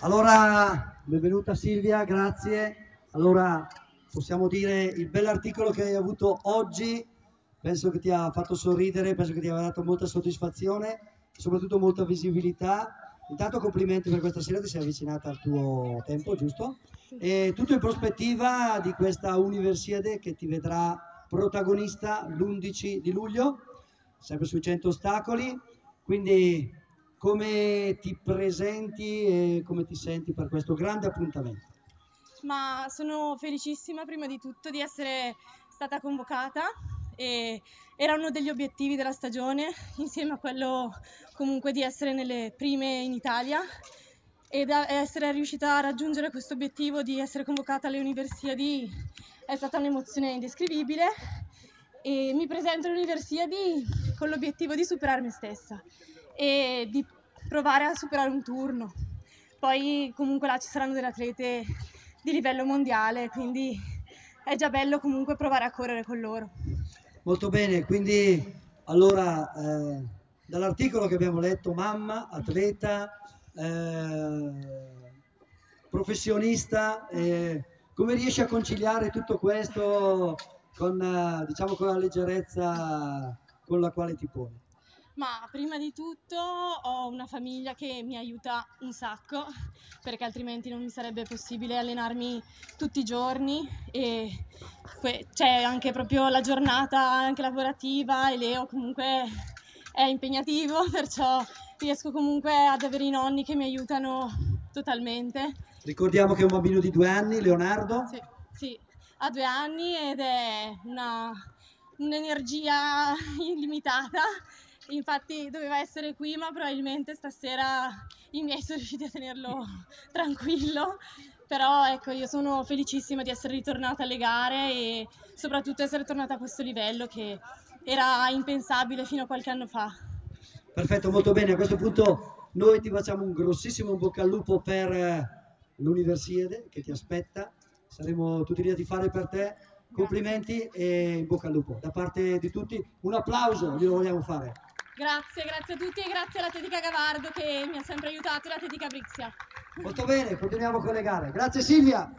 Allora, benvenuta Silvia, grazie. Allora, possiamo dire il bell'articolo che hai avuto oggi, penso che ti ha fatto sorridere, penso che ti abbia dato molta soddisfazione e soprattutto molta visibilità. Intanto complimenti per questa sera, ti sei avvicinata al tuo tempo, giusto? E tutto in prospettiva di questa Universiade che ti vedrà protagonista l'11 di luglio, sempre sui 100 ostacoli. Quindi come ti presenti e come ti senti per questo grande appuntamento? Ma sono felicissima prima di tutto di essere stata convocata e era uno degli obiettivi della stagione, insieme a quello comunque di essere nelle prime in Italia ed essere riuscita a raggiungere questo obiettivo di essere convocata alle Universiadi è stata un'emozione indescrivibile e mi presento alle Universiadi con l'obiettivo di superare me stessa e di provare a superare un turno. Poi comunque là ci saranno delle atlete di livello mondiale, quindi è già bello comunque provare a correre con loro. Molto bene, quindi allora eh, dall'articolo che abbiamo letto, mamma, atleta, eh, professionista, eh, come riesci a conciliare tutto questo con, eh, diciamo, con la leggerezza con la quale ti poni? Ma prima di tutto ho una famiglia che mi aiuta un sacco perché altrimenti non mi sarebbe possibile allenarmi tutti i giorni e c'è anche proprio la giornata anche lavorativa e Leo comunque è impegnativo perciò riesco comunque ad avere i nonni che mi aiutano totalmente. Ricordiamo che è un bambino di due anni, Leonardo. Sì, sì ha due anni ed è una, un'energia illimitata infatti doveva essere qui ma probabilmente stasera i miei sono riusciti a tenerlo tranquillo. Però ecco io sono felicissima di essere ritornata alle gare e soprattutto essere tornata a questo livello che era impensabile fino a qualche anno fa. Perfetto molto bene. A questo punto noi ti facciamo un grossissimo bocca al lupo per eh, l'Universiade che ti aspetta. Saremo tutti lì a tifare per te. Complimenti e bocca al lupo da parte di tutti. Un applauso glielo vogliamo fare Grazie, grazie a tutti e grazie all'Atletica Gavardo che mi ha sempre aiutato e all'Atletica Brixia. Molto bene, continuiamo con le gare. Grazie Silvia.